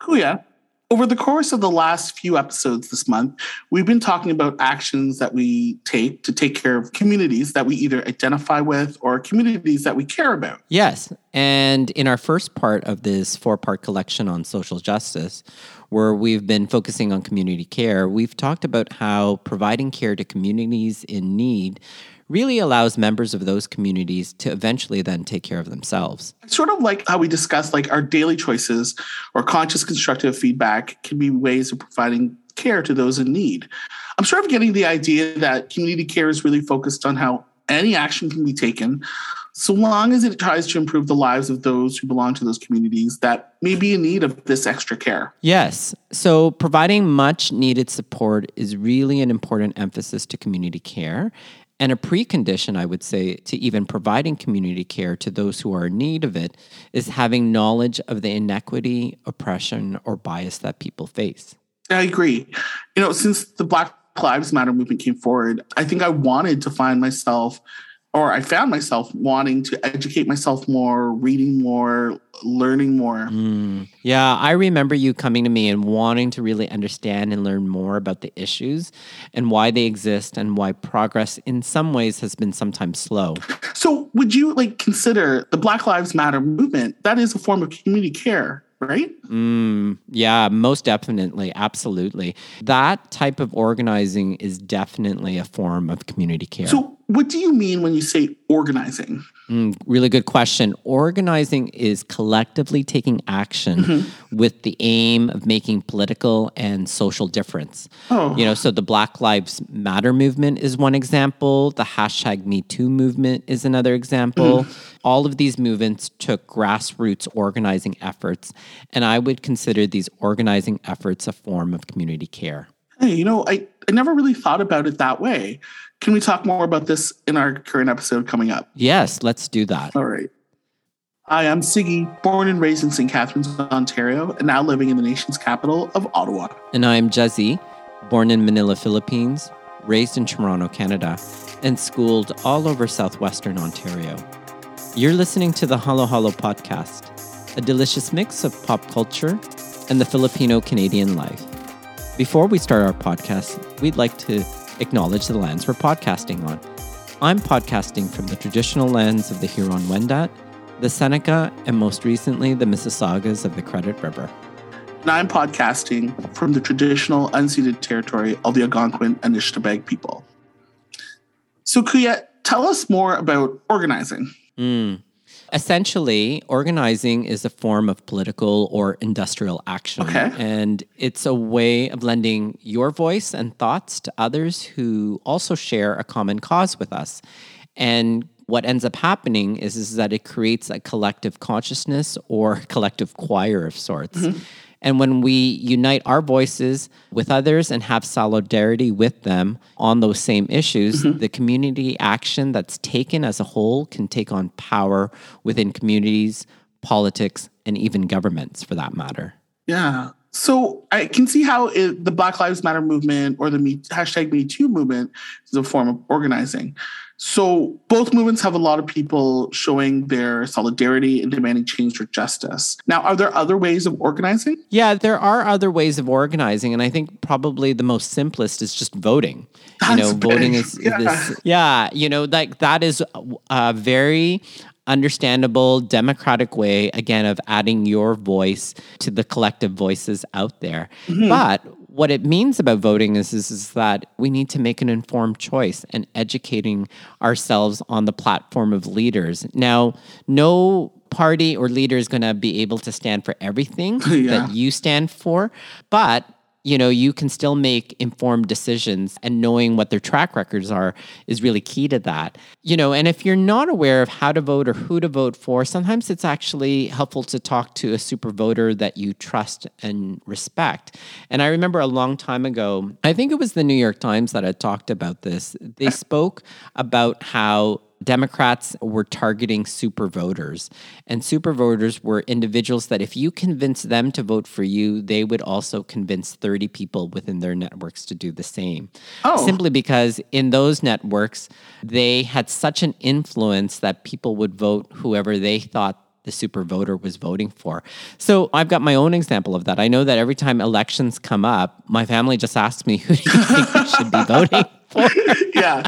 Kuya, over the course of the last few episodes this month, we've been talking about actions that we take to take care of communities that we either identify with or communities that we care about. Yes. And in our first part of this four part collection on social justice, where we've been focusing on community care, we've talked about how providing care to communities in need really allows members of those communities to eventually then take care of themselves. It's Sort of like how we discussed, like our daily choices or conscious constructive feedback can be ways of providing care to those in need. I'm sort of getting the idea that community care is really focused on how any action can be taken so long as it tries to improve the lives of those who belong to those communities that may be in need of this extra care. Yes. So providing much needed support is really an important emphasis to community care. And a precondition, I would say, to even providing community care to those who are in need of it is having knowledge of the inequity, oppression, or bias that people face. I agree. You know, since the Black Lives Matter movement came forward, I think I wanted to find myself or I found myself wanting to educate myself more, reading more, learning more. Mm. Yeah, I remember you coming to me and wanting to really understand and learn more about the issues and why they exist and why progress in some ways has been sometimes slow. So, would you like consider the Black Lives Matter movement? That is a form of community care right? Mm, yeah, most definitely. Absolutely. That type of organizing is definitely a form of community care. So, what do you mean when you say organizing? Mm, really good question. Organizing is collectively taking action mm-hmm. with the aim of making political and social difference. Oh. You know, so the Black Lives Matter movement is one example. The hashtag Me Too movement is another example. Mm. All of these movements took grassroots organizing efforts, and I would consider these organizing efforts a form of community care. Hey, you know, I, I never really thought about it that way. Can we talk more about this in our current episode coming up? Yes, let's do that. All right. Hi, I'm Sigi, born and raised in St. Catharines, Ontario, and now living in the nation's capital of Ottawa. And I'm Jezzie, born in Manila, Philippines, raised in Toronto, Canada, and schooled all over southwestern Ontario. You're listening to the Halo Halo podcast, a delicious mix of pop culture and the Filipino Canadian life. Before we start our podcast, we'd like to acknowledge the lands we're podcasting on. I'm podcasting from the traditional lands of the Huron Wendat, the Seneca, and most recently the Mississaugas of the Credit River. And I'm podcasting from the traditional unceded territory of the Algonquin and Anishinaabeg people. So, Kuya, tell us more about organizing. Mm. Essentially, organizing is a form of political or industrial action. Okay. And it's a way of lending your voice and thoughts to others who also share a common cause with us. And what ends up happening is, is that it creates a collective consciousness or collective choir of sorts. Mm-hmm. And when we unite our voices with others and have solidarity with them on those same issues, mm-hmm. the community action that's taken as a whole can take on power within communities, politics, and even governments for that matter. Yeah. So I can see how it, the Black Lives Matter movement or the Me, hashtag Me Too movement is a form of organizing. So both movements have a lot of people showing their solidarity and demanding change for justice. Now, are there other ways of organizing? Yeah, there are other ways of organizing, and I think probably the most simplest is just voting. That's you know, big. voting is, yeah. This, yeah, you know, like that is a very understandable democratic way again of adding your voice to the collective voices out there. Mm-hmm. But what it means about voting is, is, is that we need to make an informed choice and educating ourselves on the platform of leaders. Now, no party or leader is going to be able to stand for everything yeah. that you stand for, but you know, you can still make informed decisions and knowing what their track records are is really key to that. You know, and if you're not aware of how to vote or who to vote for, sometimes it's actually helpful to talk to a super voter that you trust and respect. And I remember a long time ago, I think it was the New York Times that had talked about this. They spoke about how Democrats were targeting super voters. And super voters were individuals that if you convince them to vote for you, they would also convince 30 people within their networks to do the same. Oh. Simply because in those networks, they had such an influence that people would vote whoever they thought the super voter was voting for. So I've got my own example of that. I know that every time elections come up, my family just asks me, who do you think we should be voting for? yeah.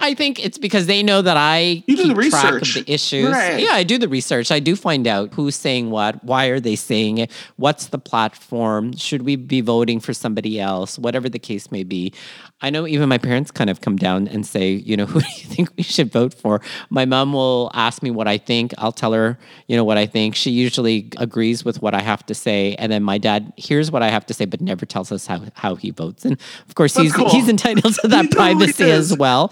I think it's because they know that I You do the track research. of the issues. Right. Yeah, I do the research. I do find out who's saying what, why are they saying it, what's the platform, should we be voting for somebody else, whatever the case may be. I know even my parents kind of come down and say, you know, who do you think we should vote for? My mom will ask me what I think. I'll tell her, you know, what I think. She usually agrees with what I have to say, and then my dad hears what I have to say, but never tells us how how he votes. And of course, That's he's cool. he's entitled to that totally privacy as well.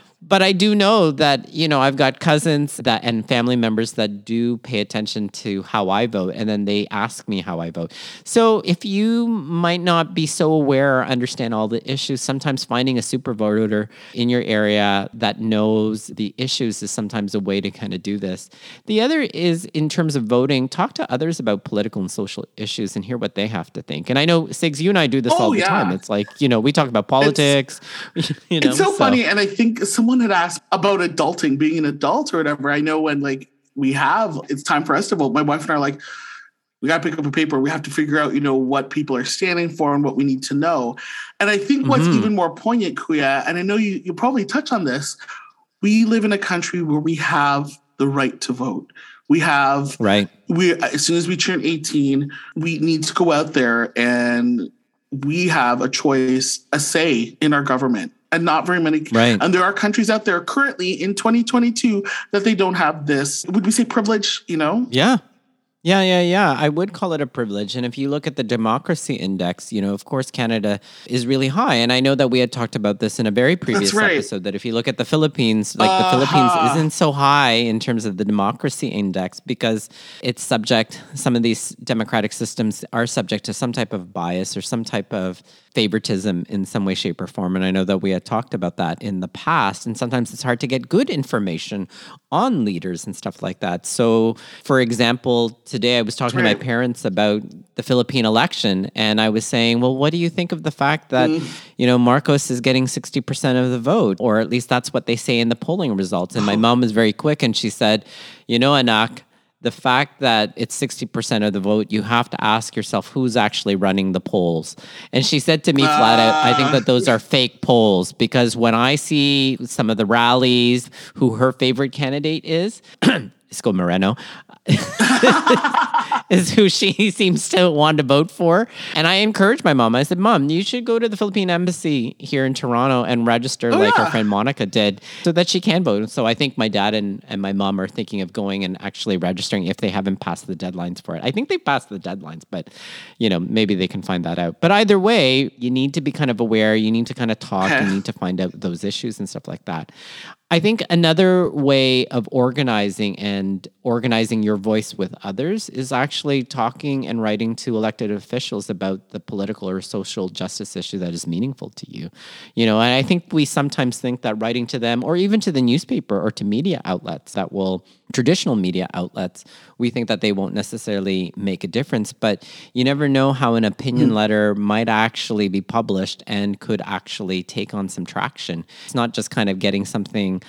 But I do know that, you know, I've got cousins that and family members that do pay attention to how I vote and then they ask me how I vote. So if you might not be so aware or understand all the issues, sometimes finding a super voter in your area that knows the issues is sometimes a way to kind of do this. The other is in terms of voting, talk to others about political and social issues and hear what they have to think. And I know Sigs, you and I do this Oh, all the yeah. time. It's like, you know, we talk about politics. you know, it's so, funny and i think someone had asked about adulting being an adult or whatever i know when like we have it's time for us to vote. My wife and i are like we got to pick up a paper. We have to figure out you know what people are standing for and what we need to know. And i think what's Mhm. even more poignant kuya and i know you you probably touch on this we live in a country where we have the right to vote. We have Right. we as soon as we turn 18 we need to go out there and we have a choice a say in our government and not very many Right. and there are countries out there currently in 2022 that they don't have this would we say privilege you know Yeah. Yeah, yeah, yeah. I would call it a privilege. And if you look at the democracy index, you know, of course, Canada is really high. And I know that we had talked about this in a very previous right. episode that if you look at the Philippines, like the Uh-huh. Philippines isn't so high in terms of the democracy index because it's subject, some of these democratic systems are subject to some type of bias or some type of favoritism in some way, shape, or form. And I know that we had talked about that in the past. And sometimes it's hard to get good information on leaders and stuff like that. So, for example, today I was talking to my parents about the Philippine election, and I was saying, well, what do you think of the fact that, mm. you know, Marcos is getting 60% of the vote, or at least that's what they say in the polling results? And my oh. mom was very quick and she said, you know, Anak, the fact that it's 60% of the vote, you have to ask yourself who's actually running the polls. And she said to me flat out, I think that those are fake polls because when I see some of the rallies, who her favorite candidate is, Isko Moreno, is who she seems to want to vote for. And I encouraged my mom. I said, Mom, you should go to the Philippine embassy here in Toronto and register oh, like yeah. our friend Monica did so that she can vote. So I think my dad and, and my mom are thinking of going and actually registering if they haven't passed the deadlines for it. I think they passed the deadlines, but you know, maybe they can find that out. But either way, you need to be kind of aware, you need to kind of talk, you need to find out those issues and stuff like that. I think another way of organizing and organizing your voice with others is actually talking and writing to elected officials about the political or social justice issue that is meaningful to you. You know, and I think we sometimes think that writing to them or even to the newspaper or to media outlets that will traditional media outlets, we think that they won't necessarily make a difference, but you never know how an opinion hmm. letter might actually be published and could actually take on some traction. It's not just kind of getting something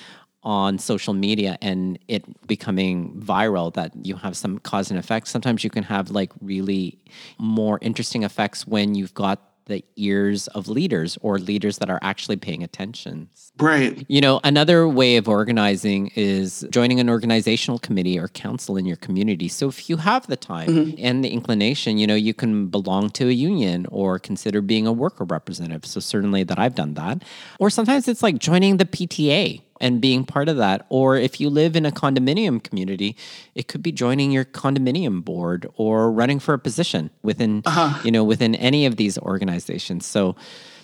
on social media and it becoming viral that you have some cause and effect. Sometimes you can have like really more interesting effects when you've got the ears of leaders or leaders that are actually paying attention. right You know, another way of organizing is joining an organizational committee or council in your community. So if you have the time mm-hmm. and the inclination, you know, you can belong to a union or consider being a worker representative. So certainly that I've done that. Or sometimes it's like joining the PTA and being part of that. Or if you live in a condominium community, it could be joining your condominium board or running for a position within, you know, within any of these organizations. So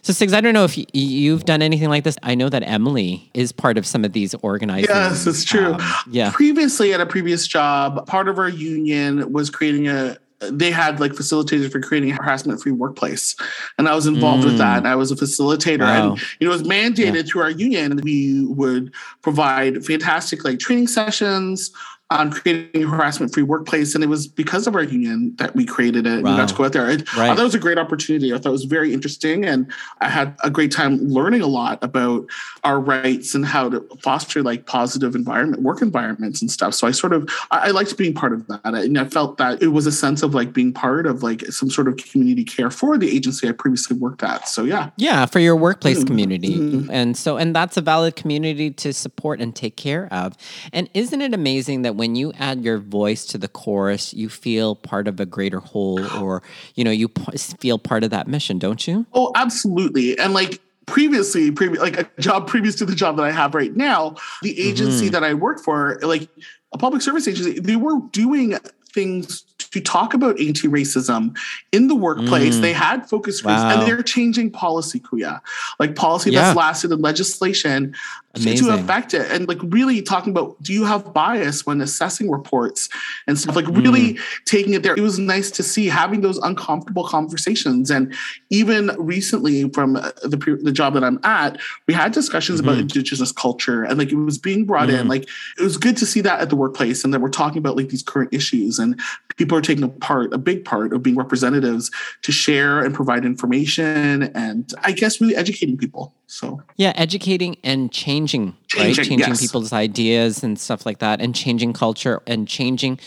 so, Sigs, I don't know if you've done anything like this. I know that Emily is part of some of these organizing. Yes, it's true. um, yeah. Previously, at a previous job, part of our union was creating a. They had like facilitators for creating a harassment-free workplace, and I was involved with that. Mm. And I was a facilitator, Wow. and you know, it was mandated through our union. We would provide fantastic like training sessions, on creating a harassment free workplace. And it was because of our union that we created it. Wow. We got to go out there. I, right. I thought it was a great opportunity. I thought it was very interesting. And I had a great time learning a lot about our rights and how to foster like positive environment, work environments and stuff. So I sort of, I, I liked being part of that. And I felt that it was a sense of like being part of like some sort of community care for the agency I previously worked at. So yeah. Yeah. For your workplace mm-hmm. community. Mm-hmm. And so, and that's a valid community to support and take care of. And isn't it amazing that when you add your voice to the chorus, you feel part of a greater whole or, you know, you p- feel part of that mission, don't you? Oh, absolutely. And like, previously previous like a job previous to the job that i have right now the agency mm-hmm. that i work for like a public service agency they were doing things to talk about anti-racism in the workplace. Mm. They had focus groups wow. and they're changing policy, Kuya. Like policy yeah. that's lasted in legislation Amazing. to affect it. And like really talking about do you have bias when assessing reports and stuff, like really mm. taking it there. It was nice to see having those uncomfortable conversations. And even recently from uh, the, the job that I'm at, we had discussions mm-hmm. about indigenous culture and like it was being brought mm. in. Like it was good to see that at the workplace and that we're talking about like these current issues and people are taking a part, a big part of being representatives to share and provide information and I guess really educating people. So yeah, educating and changing, changing right? Changing yes. people's ideas and stuff like that, and changing culture and changing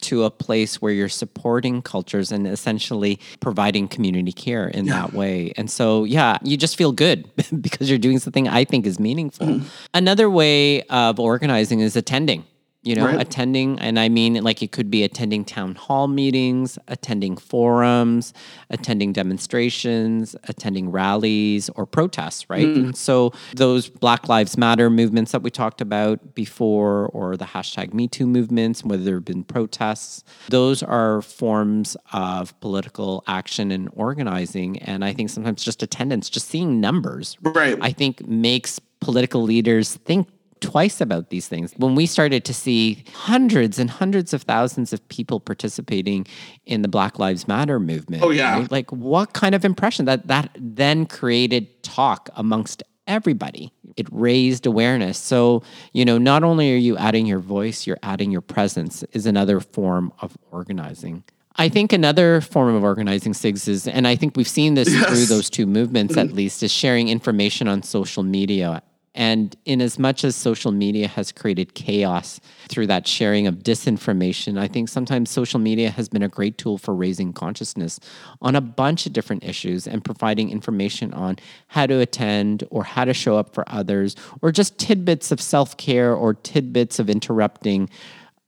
to a place where you're supporting cultures and essentially providing community care in yeah. that way. And so, yeah, you just feel good because you're doing something I think is meaningful. Mm. Another way of organizing is attending you know, right. attending, and I mean, like it could be attending town hall meetings, attending forums, attending demonstrations, attending rallies or protests, right? Mm. And so those Black Lives Matter movements that we talked about before, or the hashtag Me Too movements, whether there have been protests, those are forms of political action and organizing. And I think sometimes just attendance, just seeing numbers, right? I think makes political leaders think twice about these things. When we started to see hundreds and hundreds of thousands of people participating in the Black Lives Matter movement. Oh yeah. Right? Like what kind of impression that that then created talk amongst everybody. It raised awareness. So, you know, not only are you adding your voice, you're adding your presence is another form of organizing. I think another form of organizing SIGs is, and I think we've seen this yes. through those two movements at mm-hmm. least, is sharing information on social media and in as much as social media has created chaos through that sharing of disinformation, I think sometimes social media has been a great tool for raising consciousness on a bunch of different issues and providing information on how to attend or how to show up for others, or just tidbits of self care or tidbits of interrupting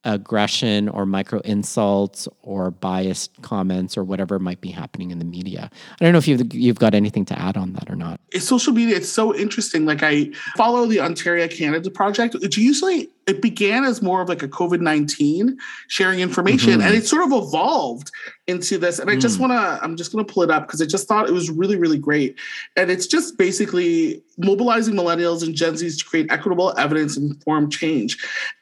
aggression or micro insults or biased comments or whatever might be happening in the media. I don't know if you've you've got anything to add on that or not. It's social media. It's so interesting. Like I follow the Ontario Canada Project. It's usually it began as more of like a COVID 19 sharing information mm-hmm. and it sort of evolved into this. And I just mm. want to, I'm just going to pull it up because I just thought it was really, really great. And it's just basically mobilizing millennials and Gen Zs to create equitable evidence and informed change.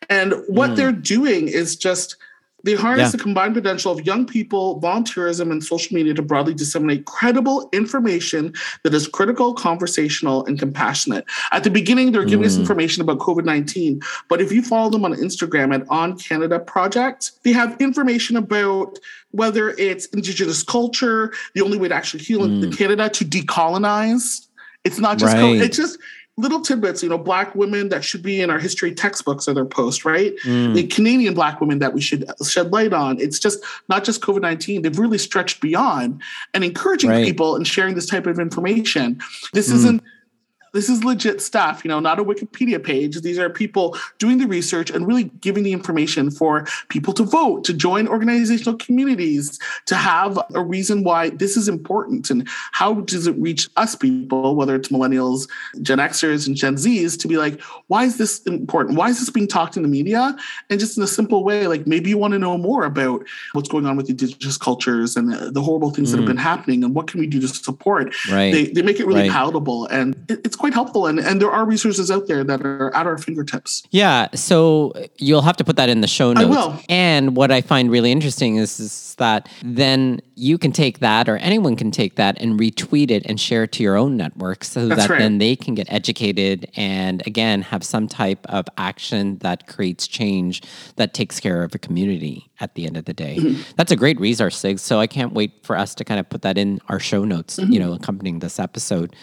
And what mm. they're doing is just, they harness yeah. the combined potential of young people, volunteerism, and social media to broadly disseminate credible information that is critical, conversational, and compassionate. At the beginning, they're giving mm. us information about COVID 19, but if you follow them on Instagram at On Canada Project, they have information about whether it's Indigenous culture, the only way to actually heal mm. in Canada, to decolonize. It's not just, right. co- it's just, little tidbits, you know, black women that should be in our history textbooks are their post, right? Mm. The Canadian black women that we should shed light on. It's just not just COVID 19, they've really stretched beyond and encouraging right. people and sharing this type of information. This mm. isn't this is legit stuff, you know, not a Wikipedia page. These are people doing the research and really giving the information for people to vote, to join organizational communities, to have a reason why this is important and how does it reach us people, whether it's millennials, Gen Xers, and Gen Zs, to be like, why is this important? Why is this being talked in the media? And just in a simple way, like maybe you want to know more about what's going on with indigenous cultures and the, the horrible things mm. that have mm. been happening and what can we do to support. Right. They, they make it really right. palatable and it, it's quite helpful. And, and there are resources out there that are at our fingertips. Yeah. So you'll have to put that in the show notes. I will. And what I find really interesting is, is that then you can take that or anyone can take that and retweet it and share it to your own network so That's that right. then they can get educated and again have some type of action that creates change that takes care of a community at the end of the day. Mm-hmm. That's a great resource, Sig. So I can't wait for us to kind of put that in our show notes, Mm-hmm. you know, accompanying this episode.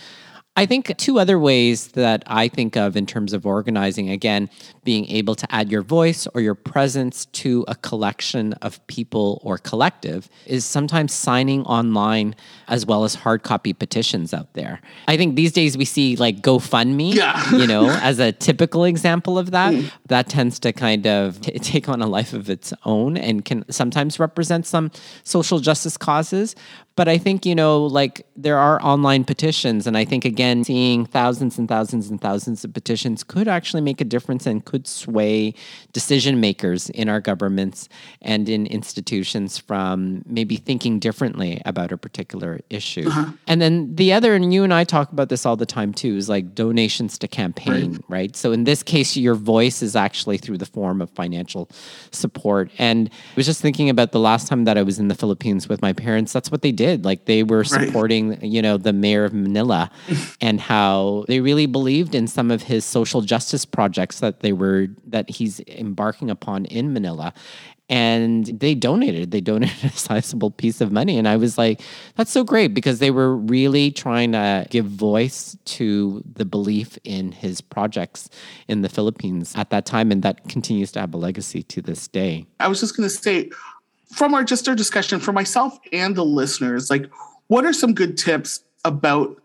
I think two other ways that I think of in terms of organizing, again, being able to add your voice or your presence to a collection of people or collective is sometimes signing online as well as hard copy petitions out there. I think these days we see like GoFundMe, Yeah. you know, as a typical example of that. Mm. That tends to kind of t- take on a life of its own and can sometimes represent some social justice causes. But I think, you know, like there are online petitions. And I think, again, seeing thousands and thousands and thousands of petitions could actually make a difference and could sway decision makers in our governments and in institutions from maybe thinking differently about a particular issue. Uh-huh. And then the other, and you and I talk about this all the time too, is like donations to campaign, right? So in this case, your voice is actually through the form of financial support. And I was just thinking about the last time that I was in the Philippines with my parents. That's what they did. Like they were supporting, you know, the mayor of Manila and how they really believed in some of his social justice projects that they were that he's embarking upon in Manila. And they donated. They donated a sizable piece of money. And I was like, that's so great because they were really trying to give voice to the belief in his projects in the Philippines at that time. And that continues to have a legacy to this day. I was just going to say, from our just our discussion, for myself and the listeners, like, what are some good tips about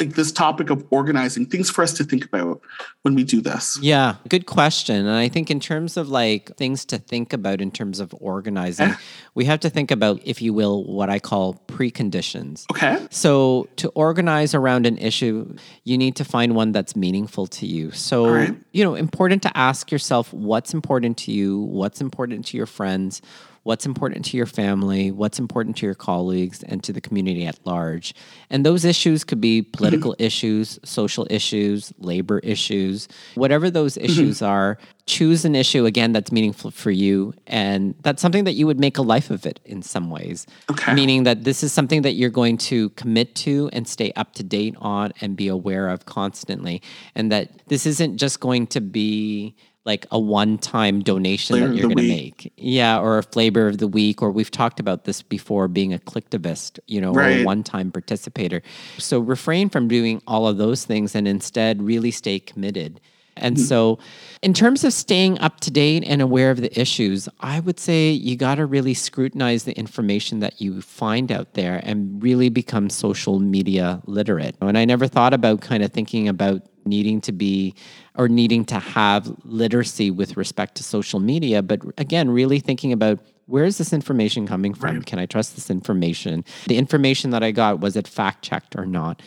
like this topic of organizing? Things for us to think about when we do this. Yeah, good question. And I think in terms of like things to think about in terms of organizing, eh? we have to think about, if you will, what I call preconditions. Okay. So, to organize around an issue, you need to find one that's meaningful to you. So, right. you know, important to ask yourself what's important to you, what's important to your friends, what's important to your family, what's important to your colleagues, and to the community at large. And those issues could be political issues, social issues, labor issues, whatever those issues are. Choose an issue again that's meaningful for you, and that's something that you would make a life of it in some ways. Okay. Meaning that this is something that you're going to commit to and stay up to date on and be aware of constantly, and that this isn't just going to be like a one-time donation Flavor that you're going to make. Yeah, or a flavor of the week, or we've talked about this before being a collectivist, you know, or a one-time participator. So refrain from doing all of those things and instead really stay committed. And so, in terms of staying up to date and aware of the issues, I would say you got to really scrutinize the information that you find out there and really become social media literate. And I never thought about kind of thinking about needing to be or needing to have literacy with respect to social media, but again, really thinking about where is this information coming from? Can I trust this information? The information that I got, was it fact checked or not?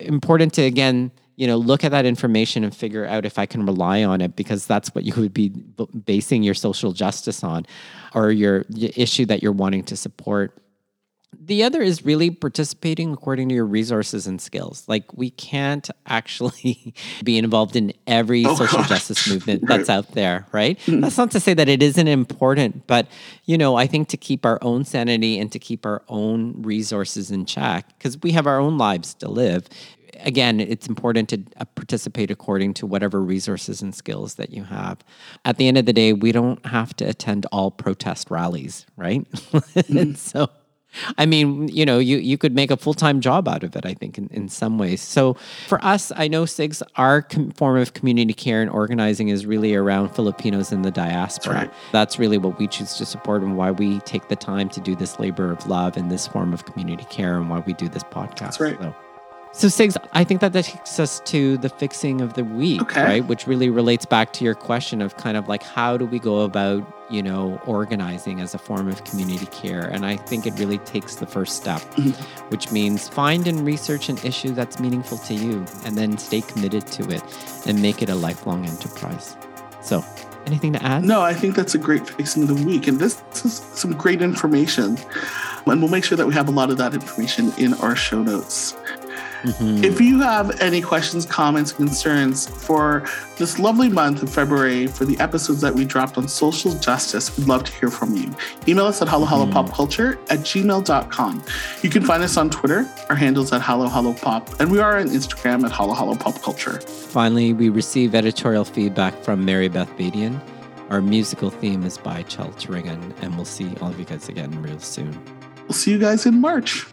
Important to, again, you know, look at that information and figure out if I can rely on it because that's what you would be basing your social justice on or your, your issue that you're wanting to support. The other is really participating according to your resources and skills. Like we can't actually be involved in every Oh, social gosh. justice movement that's out there, right? That's not to say that it isn't important, but you know, I think to keep our own sanity and to keep our own resources in check because we have our own lives to live. Again, it's important to uh, participate according to whatever resources and skills that you have. At the end of the day, we don't have to attend all protest rallies, right? and so I mean, you know, you, you could make a full time job out of it, I think, in, in some ways. So for us, I know SIGS, our com- form of community care and organizing is really around Filipinos in the diaspora. That's right. That's really what we choose to support and why we take the time to do this labor of love and this form of community care and why we do this podcast. That's right. So. So, Sigs, I think that that takes us to the fixing of the week, Okay. right? Which really relates back to your question of kind of like how do we go about, you know, organizing as a form of community care? And I think it really takes the first step, mm-hmm. which means find and research an issue that's meaningful to you and then stay committed to it and make it a lifelong enterprise. So, anything to add? No, I think that's a great fixing of the week. And this is some great information. And we'll make sure that we have a lot of that information in our show notes. Mm-hmm. If you have any questions, comments, concerns for this lovely month of February for the episodes that we dropped on social justice, we'd love to hear from you. Email us at halo halo pop culture at gmail.com. You can find us on Twitter. Our handle's at halo halo pop, and we are on Instagram at halo halo pop culture. Finally, we receive editorial feedback from Mary Beth Badian. Our musical theme is by Chel Turingan, and we'll see all of you guys again real soon. We'll see you guys in March.